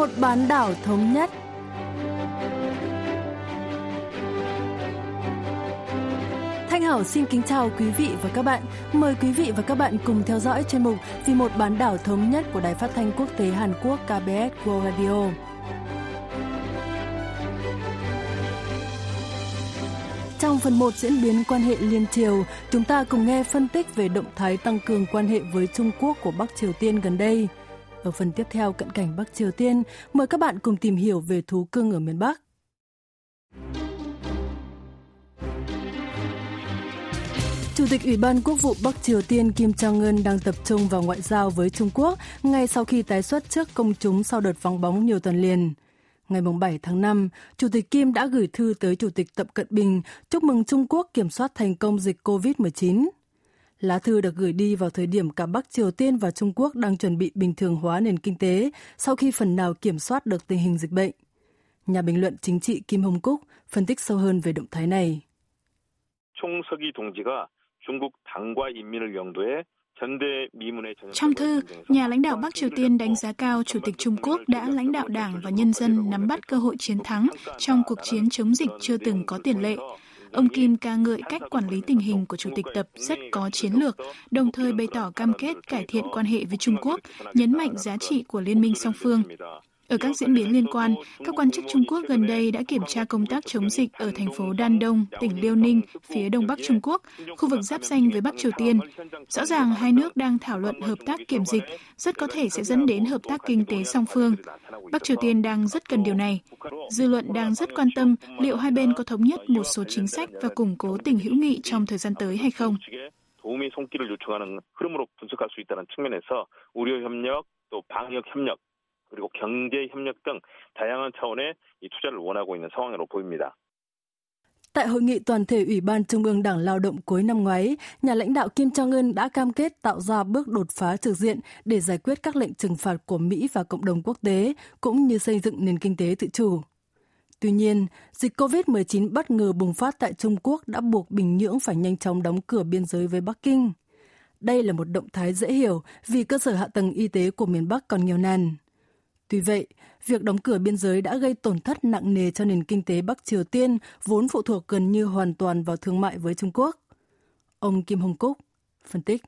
một bán đảo thống nhất. Thanh Hảo xin kính chào quý vị và các bạn. Mời quý vị và các bạn cùng theo dõi chuyên mục Vì một bán đảo thống nhất của Đài Phát thanh Quốc tế Hàn Quốc KBS World Radio. Trong phần 1 diễn biến quan hệ liên triều, chúng ta cùng nghe phân tích về động thái tăng cường quan hệ với Trung Quốc của Bắc Triều Tiên gần đây. Ở phần tiếp theo cận cảnh Bắc Triều Tiên, mời các bạn cùng tìm hiểu về thú cưng ở miền Bắc. Chủ tịch Ủy ban Quốc vụ Bắc Triều Tiên Kim Jong-un đang tập trung vào ngoại giao với Trung Quốc ngay sau khi tái xuất trước công chúng sau đợt vắng bóng nhiều tuần liền. Ngày 7 tháng 5, Chủ tịch Kim đã gửi thư tới Chủ tịch Tập Cận Bình chúc mừng Trung Quốc kiểm soát thành công dịch COVID-19. Lá thư được gửi đi vào thời điểm cả Bắc Triều Tiên và Trung Quốc đang chuẩn bị bình thường hóa nền kinh tế sau khi phần nào kiểm soát được tình hình dịch bệnh. Nhà bình luận chính trị Kim Hồng Cúc phân tích sâu hơn về động thái này. 총서기 동지가 중국 당과 인민을 영도해 trong thư, nhà lãnh đạo Bắc Triều Tiên đánh giá cao Chủ tịch Trung Quốc đã lãnh đạo Đảng và nhân dân nắm bắt cơ hội chiến thắng trong cuộc chiến chống dịch chưa từng có tiền lệ. Ông Kim ca ngợi cách quản lý tình hình của Chủ tịch Tập rất có chiến lược, đồng thời bày tỏ cam kết cải thiện quan hệ với Trung Quốc, nhấn mạnh giá trị của liên minh song phương. Ở các diễn biến liên quan, các quan chức Trung Quốc gần đây đã kiểm tra công tác chống dịch ở thành phố Đan Đông, tỉnh Liêu Ninh, phía đông bắc Trung Quốc, khu vực giáp danh với Bắc Triều Tiên. Rõ ràng hai nước đang thảo luận hợp tác kiểm dịch, rất có thể sẽ dẫn đến hợp tác kinh tế song phương. Bắc Triều Tiên đang rất cần điều này. Dư luận đang rất quan tâm liệu hai bên có thống nhất một số chính sách và củng cố tình hữu nghị trong thời gian tới hay không. 도움의 손길을 요청하는 흐름으로 분석할 수 있다는 측면에서 우려 협력 또 방역 협력 그리고 경제 협력 등 다양한 차원의 이 투자를 원하고 있는 상황으로 보입니다. Tại hội nghị toàn thể Ủy ban Trung ương Đảng Lao động cuối năm ngoái, nhà lãnh đạo Kim Jong-un đã cam kết tạo ra bước đột phá trực diện để giải quyết các lệnh trừng phạt của Mỹ và cộng đồng quốc tế, cũng như xây dựng nền kinh tế tự chủ. Tuy nhiên, dịch COVID-19 bất ngờ bùng phát tại Trung Quốc đã buộc Bình Nhưỡng phải nhanh chóng đóng cửa biên giới với Bắc Kinh. Đây là một động thái dễ hiểu vì cơ sở hạ tầng y tế của miền Bắc còn nghèo nàn. Tuy vậy, việc đóng cửa biên giới đã gây tổn thất nặng nề cho nền kinh tế Bắc Triều Tiên vốn phụ thuộc gần như hoàn toàn vào thương mại với Trung Quốc. Ông Kim Hồng Cúc phân tích.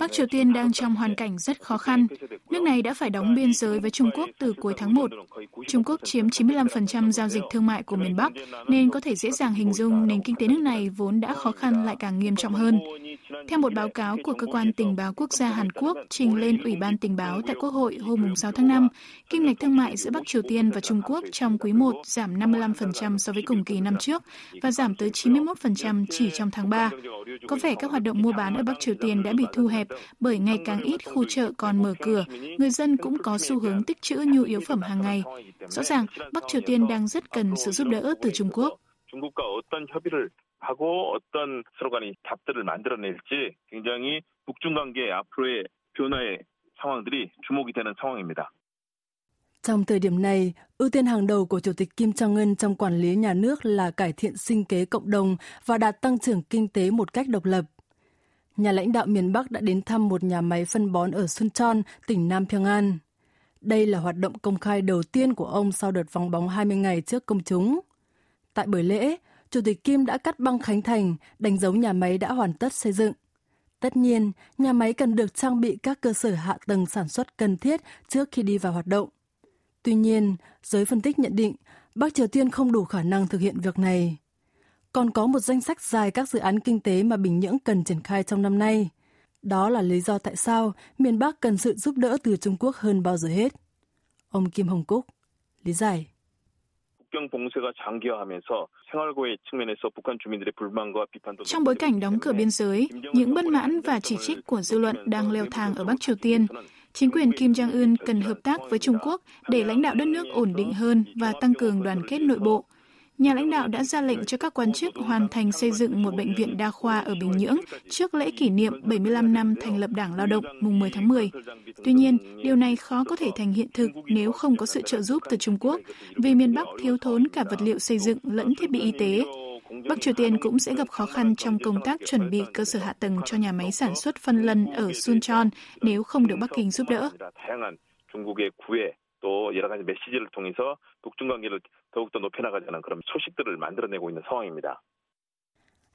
Bắc Triều Tiên đang trong hoàn cảnh rất khó khăn. Nước này đã phải đóng biên giới với Trung Quốc từ cuối tháng 1. Trung Quốc chiếm 95% giao dịch thương mại của miền Bắc, nên có thể dễ dàng hình dung nền kinh tế nước này vốn đã khó khăn lại càng nghiêm trọng hơn. Theo một báo cáo của Cơ quan Tình báo Quốc gia Hàn Quốc trình lên Ủy ban Tình báo tại Quốc hội hôm 6 tháng 5, kim ngạch thương mại giữa Bắc Triều Tiên và Trung Quốc trong quý 1 giảm 55% so với cùng kỳ năm trước và giảm tới 91% chỉ trong tháng 3. Có vẻ các hoạt động mua bán ở Bắc Triều Tiên đã bị thu hẹp bởi ngày càng ít khu chợ còn mở cửa, người dân cũng có xu hướng tích trữ nhu yếu phẩm hàng ngày. Rõ ràng, Bắc Triều Tiên đang rất cần sự giúp đỡ từ Trung Quốc. 중국과 어떤 협의를 하고 어떤 서로간의 답들을 만들어낼지 굉장히 북중 관계 앞으로의 변화의 상황들이 주목이 되는 상황입니다. Trong thời điểm này, ưu tiên hàng đầu của Chủ tịch Kim Jong-un trong quản lý nhà nước là cải thiện sinh kế cộng đồng và đạt tăng trưởng kinh tế một cách độc lập. Nhà lãnh đạo miền Bắc đã đến thăm một nhà máy phân bón ở Suncheon, tỉnh Nam Pyongan. Đây là hoạt động công khai đầu tiên của ông sau đợt vắng bóng 20 ngày trước công chúng. Tại buổi lễ, Chủ tịch Kim đã cắt băng khánh thành, đánh dấu nhà máy đã hoàn tất xây dựng. Tất nhiên, nhà máy cần được trang bị các cơ sở hạ tầng sản xuất cần thiết trước khi đi vào hoạt động. Tuy nhiên, giới phân tích nhận định Bắc Triều Tiên không đủ khả năng thực hiện việc này. Còn có một danh sách dài các dự án kinh tế mà Bình Nhưỡng cần triển khai trong năm nay. Đó là lý do tại sao miền Bắc cần sự giúp đỡ từ Trung Quốc hơn bao giờ hết. Ông Kim Hồng Cúc lý giải. 국경 봉쇄가 장기화하면서 생활고의 측면에서 북한 주민들의 불만과 비판도 Trong bối cảnh đóng cửa biên giới, những bất mãn và chỉ trích của dư luận đang leo thang ở Bắc Triều Tiên. Chính quyền Kim Jong-un cần hợp tác với Trung Quốc để lãnh đạo đất nước ổn định hơn và tăng cường đoàn kết nội bộ – Nhà lãnh đạo đã ra lệnh cho các quan chức hoàn thành xây dựng một bệnh viện đa khoa ở Bình Nhưỡng trước lễ kỷ niệm 75 năm thành lập Đảng Lao động mùng 10 tháng 10. Tuy nhiên, điều này khó có thể thành hiện thực nếu không có sự trợ giúp từ Trung Quốc, vì miền Bắc thiếu thốn cả vật liệu xây dựng lẫn thiết bị y tế. Bắc Triều Tiên cũng sẽ gặp khó khăn trong công tác chuẩn bị cơ sở hạ tầng cho nhà máy sản xuất phân lân ở Suncheon nếu không được Bắc Kinh giúp đỡ. 또 여러 가지 메시지를 통해서 북중 관계를 더욱더 높여나가자는 그런 소식들을 만들어내고 있는 상황입니다.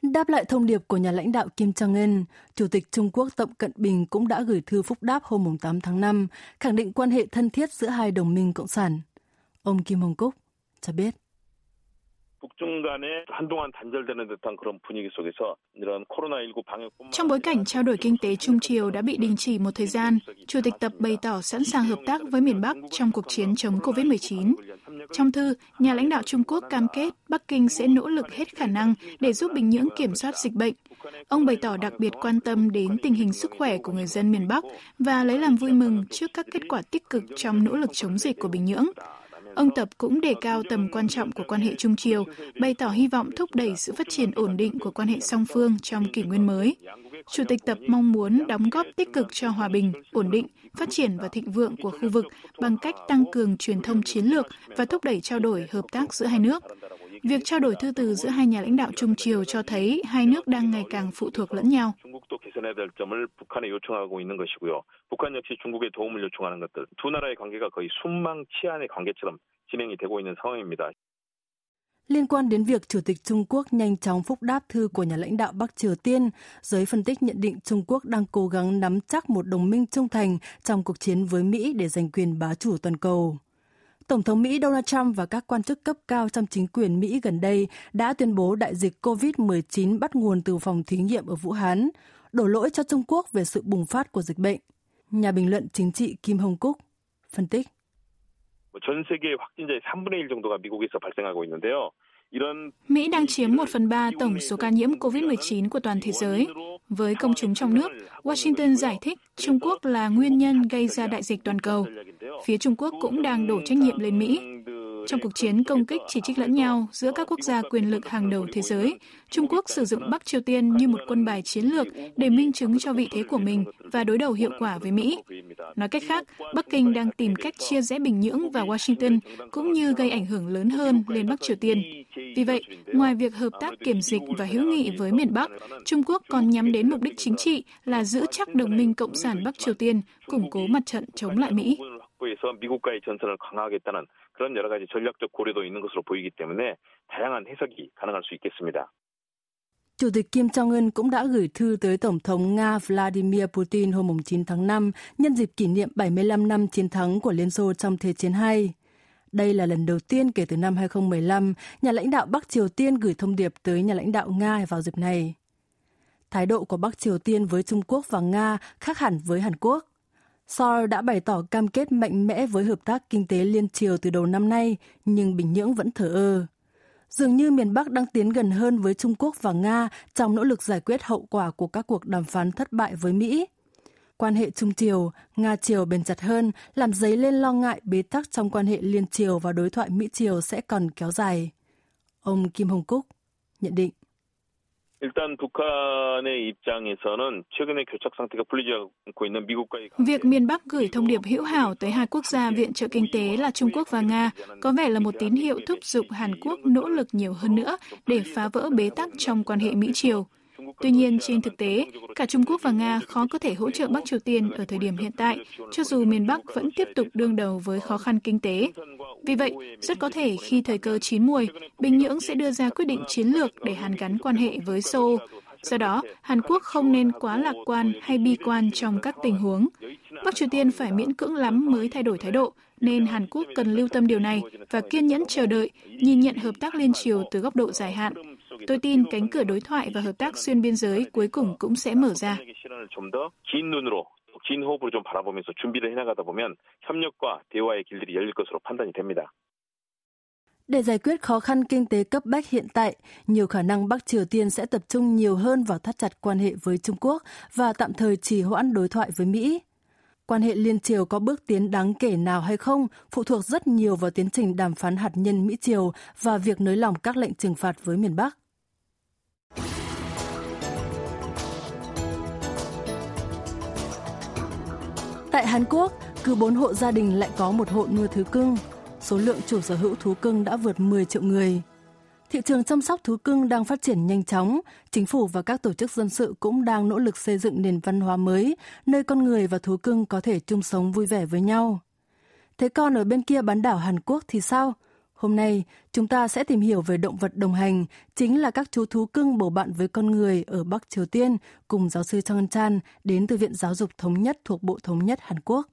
Đáp lại thông điệp của nhà lãnh đạo Kim Jong-un, Chủ tịch Trung Quốc Tập Cận Bình cũng đã gửi thư phúc đáp hôm 8 tháng 5, khẳng định quan hệ thân thiết giữa hai đồng minh cộng sản. Ông Kim Hồng Cúc cho biết. Trong bối cảnh trao đổi kinh tế Trung Triều đã bị đình chỉ một thời gian, Chủ tịch Tập bày tỏ sẵn sàng hợp tác với miền Bắc trong cuộc chiến chống COVID-19. Trong thư, nhà lãnh đạo Trung Quốc cam kết Bắc Kinh sẽ nỗ lực hết khả năng để giúp Bình Nhưỡng kiểm soát dịch bệnh. Ông bày tỏ đặc biệt quan tâm đến tình hình sức khỏe của người dân miền Bắc và lấy làm vui mừng trước các kết quả tích cực trong nỗ lực chống dịch của Bình Nhưỡng. Ông Tập cũng đề cao tầm quan trọng của quan hệ Trung Triều, bày tỏ hy vọng thúc đẩy sự phát triển ổn định của quan hệ song phương trong kỷ nguyên mới. Chủ tịch Tập mong muốn đóng góp tích cực cho hòa bình, ổn định, phát triển và thịnh vượng của khu vực bằng cách tăng cường truyền thông chiến lược và thúc đẩy trao đổi hợp tác giữa hai nước. Việc trao đổi thư từ giữa hai nhà lãnh đạo Trung Triều cho thấy hai nước đang ngày càng phụ thuộc lẫn nhau. 개선해야 될 점을 북한에 요청하고 있는 것이고요. 북한 역시 중국에 도움을 요청하는 것들 두 나라의 관계가 거의 순망 치안의 관계처럼 진행이 되고 있는 상황입니다. Liên quan đến việc Chủ tịch Trung Quốc nhanh chóng phúc đáp thư của nhà lãnh đạo Bắc Triều Tiên, giới phân tích nhận định Trung Quốc đang cố gắng nắm chắc một đồng minh trung thành trong cuộc chiến với Mỹ để giành quyền bá chủ toàn cầu. Tổng thống Mỹ Donald Trump và các quan chức cấp cao trong chính quyền Mỹ gần đây đã tuyên bố đại dịch COVID-19 bắt nguồn từ phòng thí nghiệm ở Vũ Hán, đổ lỗi cho Trung Quốc về sự bùng phát của dịch bệnh. nhà bình luận chính trị Kim Hồng Cúc phân tích. Mỹ đang chiếm 1 phần 3 tổng số ca nhiễm COVID-19 của toàn thế giới. Với công chúng trong nước, Washington giải thích Trung Quốc là nguyên nhân gây ra đại dịch toàn cầu. Phía Trung Quốc cũng đang đổ trách nhiệm lên Mỹ. Trong cuộc chiến công kích chỉ trích lẫn nhau giữa các quốc gia quyền lực hàng đầu thế giới, Trung Quốc sử dụng Bắc Triều Tiên như một quân bài chiến lược để minh chứng cho vị thế của mình và đối đầu hiệu quả với Mỹ. Nói cách khác, Bắc Kinh đang tìm cách chia rẽ Bình Nhưỡng và Washington cũng như gây ảnh hưởng lớn hơn lên Bắc Triều Tiên. Vì vậy, ngoài việc hợp tác kiểm dịch và hữu nghị với miền Bắc, Trung Quốc còn nhắm đến mục đích chính trị là giữ chắc đồng minh Cộng sản Bắc Triều Tiên, củng cố mặt trận chống lại Mỹ. 확보해서 미국과의 전선을 강화하겠다는 그런 여러 가지 전략적 고려도 있는 것으로 보이기 때문에 다양한 해석이 가능할 수 있겠습니다. Chủ tịch Kim Jong-un cũng đã gửi thư tới Tổng thống Nga Vladimir Putin hôm 9 tháng 5 nhân dịp kỷ niệm 75 năm chiến thắng của Liên Xô trong Thế chiến II. Đây là lần đầu tiên kể từ năm 2015, nhà lãnh đạo Bắc Triều Tiên gửi thông điệp tới nhà lãnh đạo Nga vào dịp này. Thái độ của Bắc Triều Tiên với Trung Quốc và Nga khác hẳn với Hàn Quốc. Seoul đã bày tỏ cam kết mạnh mẽ với hợp tác kinh tế liên triều từ đầu năm nay, nhưng Bình Nhưỡng vẫn thờ ơ. Dường như miền Bắc đang tiến gần hơn với Trung Quốc và Nga trong nỗ lực giải quyết hậu quả của các cuộc đàm phán thất bại với Mỹ. Quan hệ Trung Triều, Nga Triều bền chặt hơn, làm dấy lên lo ngại bế tắc trong quan hệ liên triều và đối thoại Mỹ Triều sẽ còn kéo dài. Ông Kim Hồng Cúc nhận định. Việc miền Bắc gửi thông điệp hữu hảo tới hai quốc gia viện trợ kinh tế là Trung Quốc và Nga có vẻ là một tín hiệu thúc giục Hàn Quốc nỗ lực nhiều hơn nữa để phá vỡ bế tắc trong quan hệ Mỹ-Triều. Tuy nhiên, trên thực tế, cả Trung Quốc và Nga khó có thể hỗ trợ Bắc Triều Tiên ở thời điểm hiện tại, cho dù miền Bắc vẫn tiếp tục đương đầu với khó khăn kinh tế. Vì vậy, rất có thể khi thời cơ chín muồi, Bình Nhưỡng sẽ đưa ra quyết định chiến lược để hàn gắn quan hệ với Seoul. Do đó, Hàn Quốc không nên quá lạc quan hay bi quan trong các tình huống. Bắc Triều Tiên phải miễn cưỡng lắm mới thay đổi thái độ, nên Hàn Quốc cần lưu tâm điều này và kiên nhẫn chờ đợi, nhìn nhận hợp tác liên triều từ góc độ dài hạn. Tôi tin cánh cửa đối thoại và hợp tác xuyên biên giới cuối cùng cũng sẽ mở ra. 긴 호흡으로 좀 바라보면서 준비를 해나가다 보면 협력과 대화의 길들이 열릴 것으로 판단이 됩니다. Để giải quyết khó khăn kinh tế cấp bách hiện tại, nhiều khả năng Bắc Triều Tiên sẽ tập trung nhiều hơn vào thắt chặt quan hệ với Trung Quốc và tạm thời trì hoãn đối thoại với Mỹ. Quan hệ liên triều có bước tiến đáng kể nào hay không phụ thuộc rất nhiều vào tiến trình đàm phán hạt nhân Mỹ-Triều và việc nới lỏng các lệnh trừng phạt với miền Bắc. Tại Hàn Quốc, cứ 4 hộ gia đình lại có một hộ nuôi thú cưng. Số lượng chủ sở hữu thú cưng đã vượt 10 triệu người. Thị trường chăm sóc thú cưng đang phát triển nhanh chóng, chính phủ và các tổ chức dân sự cũng đang nỗ lực xây dựng nền văn hóa mới, nơi con người và thú cưng có thể chung sống vui vẻ với nhau. Thế còn ở bên kia bán đảo Hàn Quốc thì sao? Hôm nay, chúng ta sẽ tìm hiểu về động vật đồng hành, chính là các chú thú cưng bầu bạn với con người ở Bắc Triều Tiên cùng giáo sư Chang Chan đến từ Viện Giáo dục Thống nhất thuộc Bộ Thống nhất Hàn Quốc.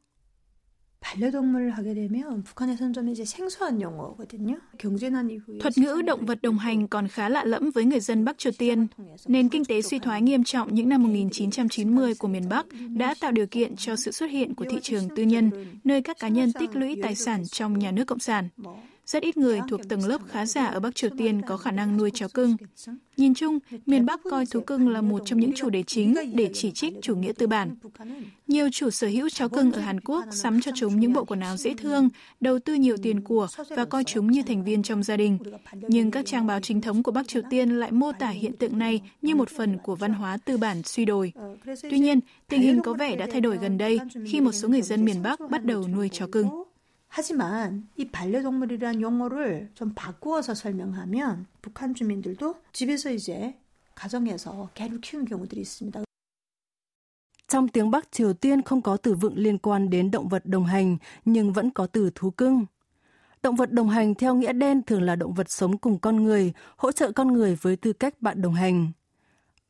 Thuật ngữ động vật đồng hành còn khá lạ lẫm với người dân Bắc Triều Tiên. Nền kinh tế suy thoái nghiêm trọng những năm 1990 của miền Bắc đã tạo điều kiện cho sự xuất hiện của thị trường tư nhân, nơi các cá nhân tích lũy tài sản trong nhà nước Cộng sản. Rất ít người thuộc tầng lớp khá giả ở Bắc Triều Tiên có khả năng nuôi chó cưng. Nhìn chung, miền Bắc coi thú cưng là một trong những chủ đề chính để chỉ trích chủ nghĩa tư bản. Nhiều chủ sở hữu chó cưng ở Hàn Quốc sắm cho chúng những bộ quần áo dễ thương, đầu tư nhiều tiền của và coi chúng như thành viên trong gia đình. Nhưng các trang báo chính thống của Bắc Triều Tiên lại mô tả hiện tượng này như một phần của văn hóa tư bản suy đồi. Tuy nhiên, tình hình có vẻ đã thay đổi gần đây khi một số người dân miền Bắc bắt đầu nuôi chó cưng. 하지만 이 반려동물이라는 용어를 좀 바꾸어서 설명하면 북한 주민들도 집에서 이제 가정에서 개를 키우는 경우들이 있습니다. Trong tiếng Bắc Triều Tiên không có từ vựng liên quan đến động vật đồng hành, nhưng vẫn có từ thú cưng. Động vật đồng hành theo nghĩa đen thường là động vật sống cùng con người, hỗ trợ con người với tư cách bạn đồng hành.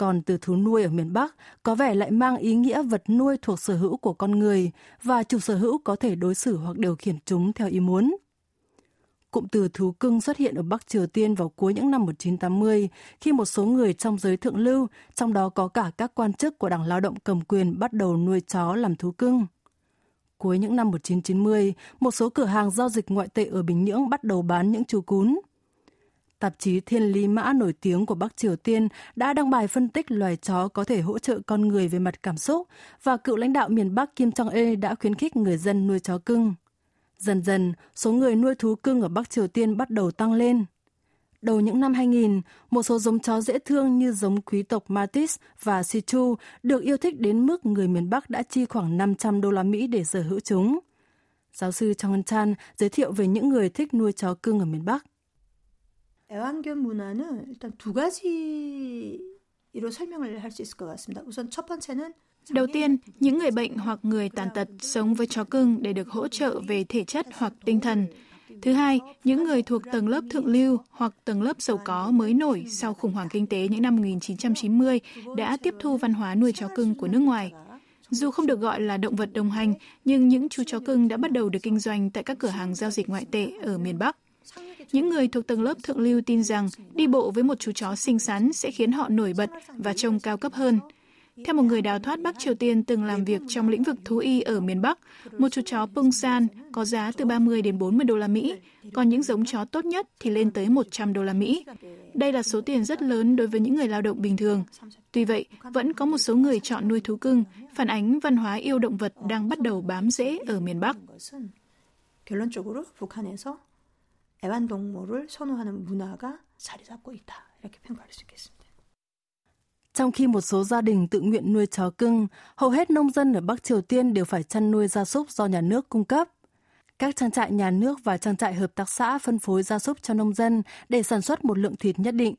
Còn từ thú nuôi ở miền Bắc có vẻ lại mang ý nghĩa vật nuôi thuộc sở hữu của con người và chủ sở hữu có thể đối xử hoặc điều khiển chúng theo ý muốn. Cụm từ thú cưng xuất hiện ở Bắc Triều Tiên vào cuối những năm 1980 khi một số người trong giới thượng lưu, trong đó có cả các quan chức của Đảng Lao động cầm quyền bắt đầu nuôi chó làm thú cưng. Cuối những năm 1990, một số cửa hàng giao dịch ngoại tệ ở Bình Nhưỡng bắt đầu bán những chú cún. Tạp chí Thiên Lý Mã nổi tiếng của Bắc Triều Tiên đã đăng bài phân tích loài chó có thể hỗ trợ con người về mặt cảm xúc và cựu lãnh đạo miền Bắc Kim Jong E đã khuyến khích người dân nuôi chó cưng. Dần dần, số người nuôi thú cưng ở Bắc Triều Tiên bắt đầu tăng lên. Đầu những năm 2000, một số giống chó dễ thương như giống quý tộc Maltese và Sichu được yêu thích đến mức người miền Bắc đã chi khoảng 500 đô la Mỹ để sở hữu chúng. Giáo sư Chong Chan giới thiệu về những người thích nuôi chó cưng ở miền Bắc. 애완견 문화는 일단 두 가지로 설명을 할 수 있을 것 같습니다. 우선 첫 번째는 Đầu tiên, những người bệnh hoặc người tàn tật sống với chó cưng để được hỗ trợ về thể chất hoặc tinh thần. Thứ hai, những người thuộc tầng lớp thượng lưu hoặc tầng lớp giàu có mới nổi sau khủng hoảng kinh tế những năm 1990 đã tiếp thu văn hóa nuôi chó cưng của nước ngoài. Dù không được gọi là động vật đồng hành, nhưng những chú chó cưng đã bắt đầu được kinh doanh tại các cửa hàng giao dịch ngoại tệ ở miền Bắc. Những người thuộc tầng lớp thượng lưu tin rằng đi bộ với một chú chó xinh xắn sẽ khiến họ nổi bật và trông cao cấp hơn. Theo một người đào thoát Bắc Triều Tiên từng làm việc trong lĩnh vực thú y ở miền Bắc, một chú chó Pungsan có giá từ 30 đến 40 đô la Mỹ, còn những giống chó tốt nhất thì lên tới 100 đô la Mỹ. Đây là số tiền rất lớn đối với những người lao động bình thường. Tuy vậy, vẫn có một số người chọn nuôi thú cưng, phản ánh văn hóa yêu động vật đang bắt đầu bám rễ ở miền Bắc. 결론적으로 북한에서 애완동물을 선호하는 문화가 자리 잡고 있다. 이렇게 평가할 수 있겠습니다. Trong khi một số gia đình tự nguyện nuôi chó cưng, hầu hết nông dân ở Bắc Triều Tiên đều phải chăn nuôi gia súc do nhà nước cung cấp. Các trang trại nhà nước và trang trại hợp tác xã phân phối gia súc cho nông dân để sản xuất một lượng thịt nhất định.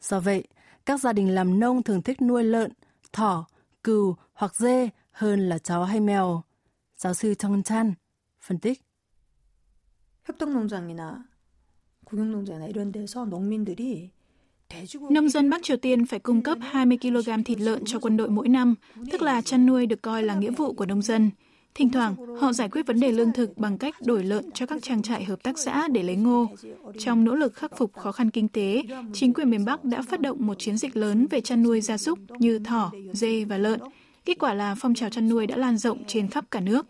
Do vậy, các gia đình làm nông thường thích nuôi lợn, thỏ, cừu hoặc dê hơn là chó hay mèo. Giáo sư Trong Chan phân tích. 협동농장이나 국영농장이나 이런 데서 농민들이 Nông dân Bắc Triều Tiên phải cung cấp 20 kg thịt lợn cho quân đội mỗi năm, tức là chăn nuôi được coi là nghĩa vụ của nông dân. Thỉnh thoảng, họ giải quyết vấn đề lương thực bằng cách đổi lợn cho các trang trại hợp tác xã để lấy ngô. Trong nỗ lực khắc phục khó khăn kinh tế, chính quyền miền Bắc đã phát động một chiến dịch lớn về chăn nuôi gia súc như thỏ, dê và lợn. Kết quả là phong trào chăn nuôi đã lan rộng trên khắp cả nước.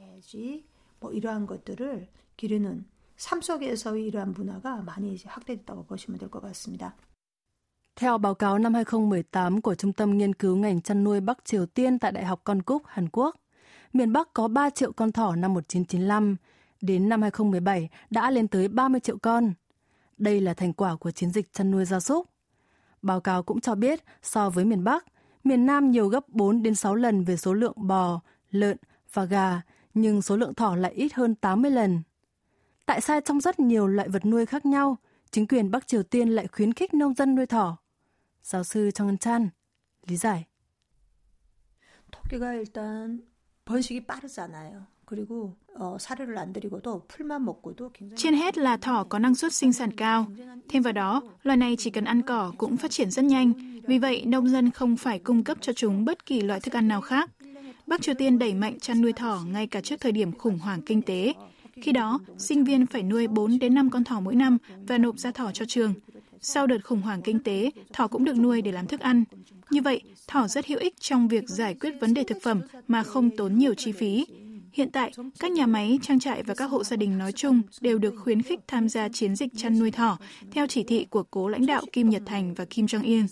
삶 속에서의 이러한 문화가 많이 이제 확대됐다고 보시면 될 같습니다. Theo báo cáo năm 2018 của Trung tâm Nghiên cứu ngành chăn nuôi Bắc Triều Tiên tại Đại học Con Cúc, Hàn Quốc, miền Bắc có 3 triệu con thỏ năm 1995, đến năm 2017 đã lên tới 30 triệu con. Đây là thành quả của chiến dịch chăn nuôi gia súc. Báo cáo cũng cho biết, so với miền Bắc, miền Nam nhiều gấp 4 đến 6 lần về số lượng bò, lợn và gà, nhưng số lượng thỏ lại ít hơn 80 lần. Tại sao trong rất nhiều loại vật nuôi khác nhau, chính quyền Bắc Triều Tiên lại khuyến khích nông dân nuôi thỏ. Giáo sư Trong Chan lý giải. 토끼가 일단 번식이 빠르잖아요. 그리고 어, 사료를 안 드리고도 풀만 먹고도 굉장히 Trên hết là thỏ có năng suất sinh sản cao. Thêm vào đó, loài này chỉ cần ăn cỏ cũng phát triển rất nhanh. Vì vậy, nông dân không phải cung cấp cho chúng bất kỳ loại thức ăn nào khác. Bắc Triều Tiên đẩy mạnh chăn nuôi thỏ ngay cả trước thời điểm khủng hoảng kinh tế. Khi đó, sinh viên phải nuôi 4 đến 5 con thỏ mỗi năm và nộp ra thỏ cho trường. Sau đợt khủng hoảng kinh tế, thỏ cũng được nuôi để làm thức ăn. Như vậy, thỏ rất hữu ích trong việc giải quyết vấn đề thực phẩm mà không tốn nhiều chi phí. Hiện tại, các nhà máy, trang trại và các hộ gia đình nói chung đều được khuyến khích tham gia chiến dịch chăn nuôi thỏ theo chỉ thị của cố lãnh đạo Kim Nhật Thành và Kim Jong-un.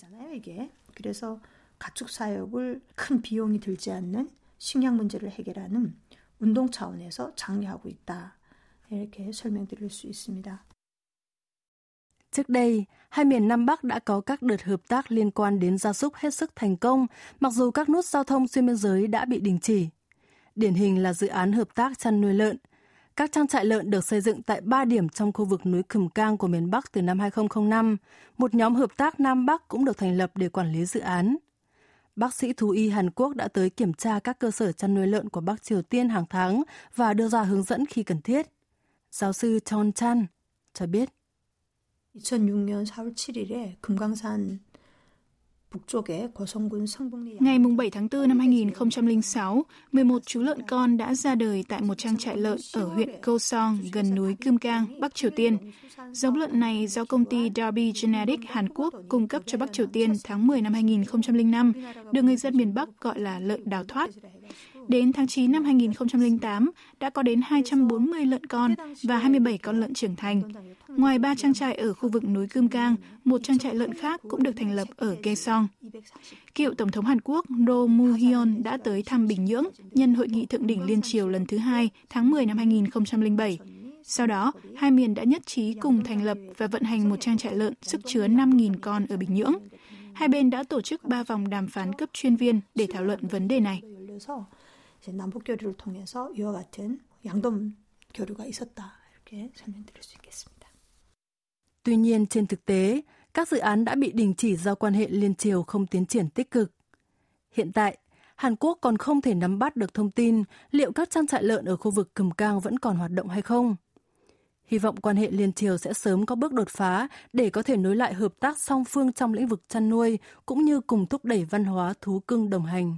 그래서 가축 사육을 큰 비용이 들지 않는 식량 문제를 해결하는 운동 차원에서 장려하고 있다. 이렇게 설명드릴 수 있습니다. Trước đây, hai miền Nam Bắc đã có các đợt hợp tác liên quan đến gia súc hết sức thành công, mặc dù các nút giao thông xuyên biên giới đã bị đình chỉ. Điển hình là dự án hợp tác chăn nuôi lợn. Các trang trại lợn được xây dựng tại ba điểm trong khu vực núi Cửm Cang của miền Bắc từ năm 2005. Một nhóm hợp tác Nam Bắc cũng được thành lập để quản lý dự án. Bác sĩ thú y Hàn Quốc đã tới kiểm tra các cơ sở chăn nuôi lợn của Bắc Triều Tiên hàng tháng và đưa ra hướng dẫn khi cần thiết. Giáo sư Chon Chan cho biết. 2006년 4월 7일에 금강산 Ngày 7 tháng 4 năm 2006, 11 chú lợn con đã ra đời tại một trang trại lợn ở huyện Kaesong gần núi Kim Cang, Bắc Triều Tiên. Giống lợn này do công ty Darby Genetics Hàn Quốc cung cấp cho Bắc Triều Tiên tháng 10 năm 2005, được người dân miền Bắc gọi là lợn đào thoát. Đến tháng 9 năm 2008, đã có đến 240 lợn con và 27 con lợn trưởng thành. Ngoài ba trang trại ở khu vực núi Cơm Cang, một trang trại lợn khác cũng được thành lập ở Kaesong. Cựu Tổng thống Hàn Quốc Roh Moo-hyun đã tới thăm Bình Nhưỡng nhân hội nghị thượng đỉnh liên triều lần thứ hai tháng 10 năm 2007. Sau đó, hai miền đã nhất trí cùng thành lập và vận hành một trang trại lợn sức chứa 5.000 con ở Bình Nhưỡng. Hai bên đã tổ chức ba vòng đàm phán cấp chuyên viên để thảo luận vấn đề này. 남북 교류를 통해서 이와 같은 양돈 교류가 있었다. 이렇게 설명드릴 수 있겠습니다. Tuy nhiên trên thực tế, các dự án đã bị đình chỉ do quan hệ liên triều không tiến triển tích cực. Hiện tại, Hàn Quốc còn không thể nắm bắt được thông tin liệu các trang trại lợn ở khu vực cầm Cang vẫn còn hoạt động hay không. Hy vọng quan hệ liên triều sẽ sớm có bước đột phá để có thể nối lại hợp tác song phương trong lĩnh vực chăn nuôi cũng như cùng thúc đẩy văn hóa thú cưng đồng hành.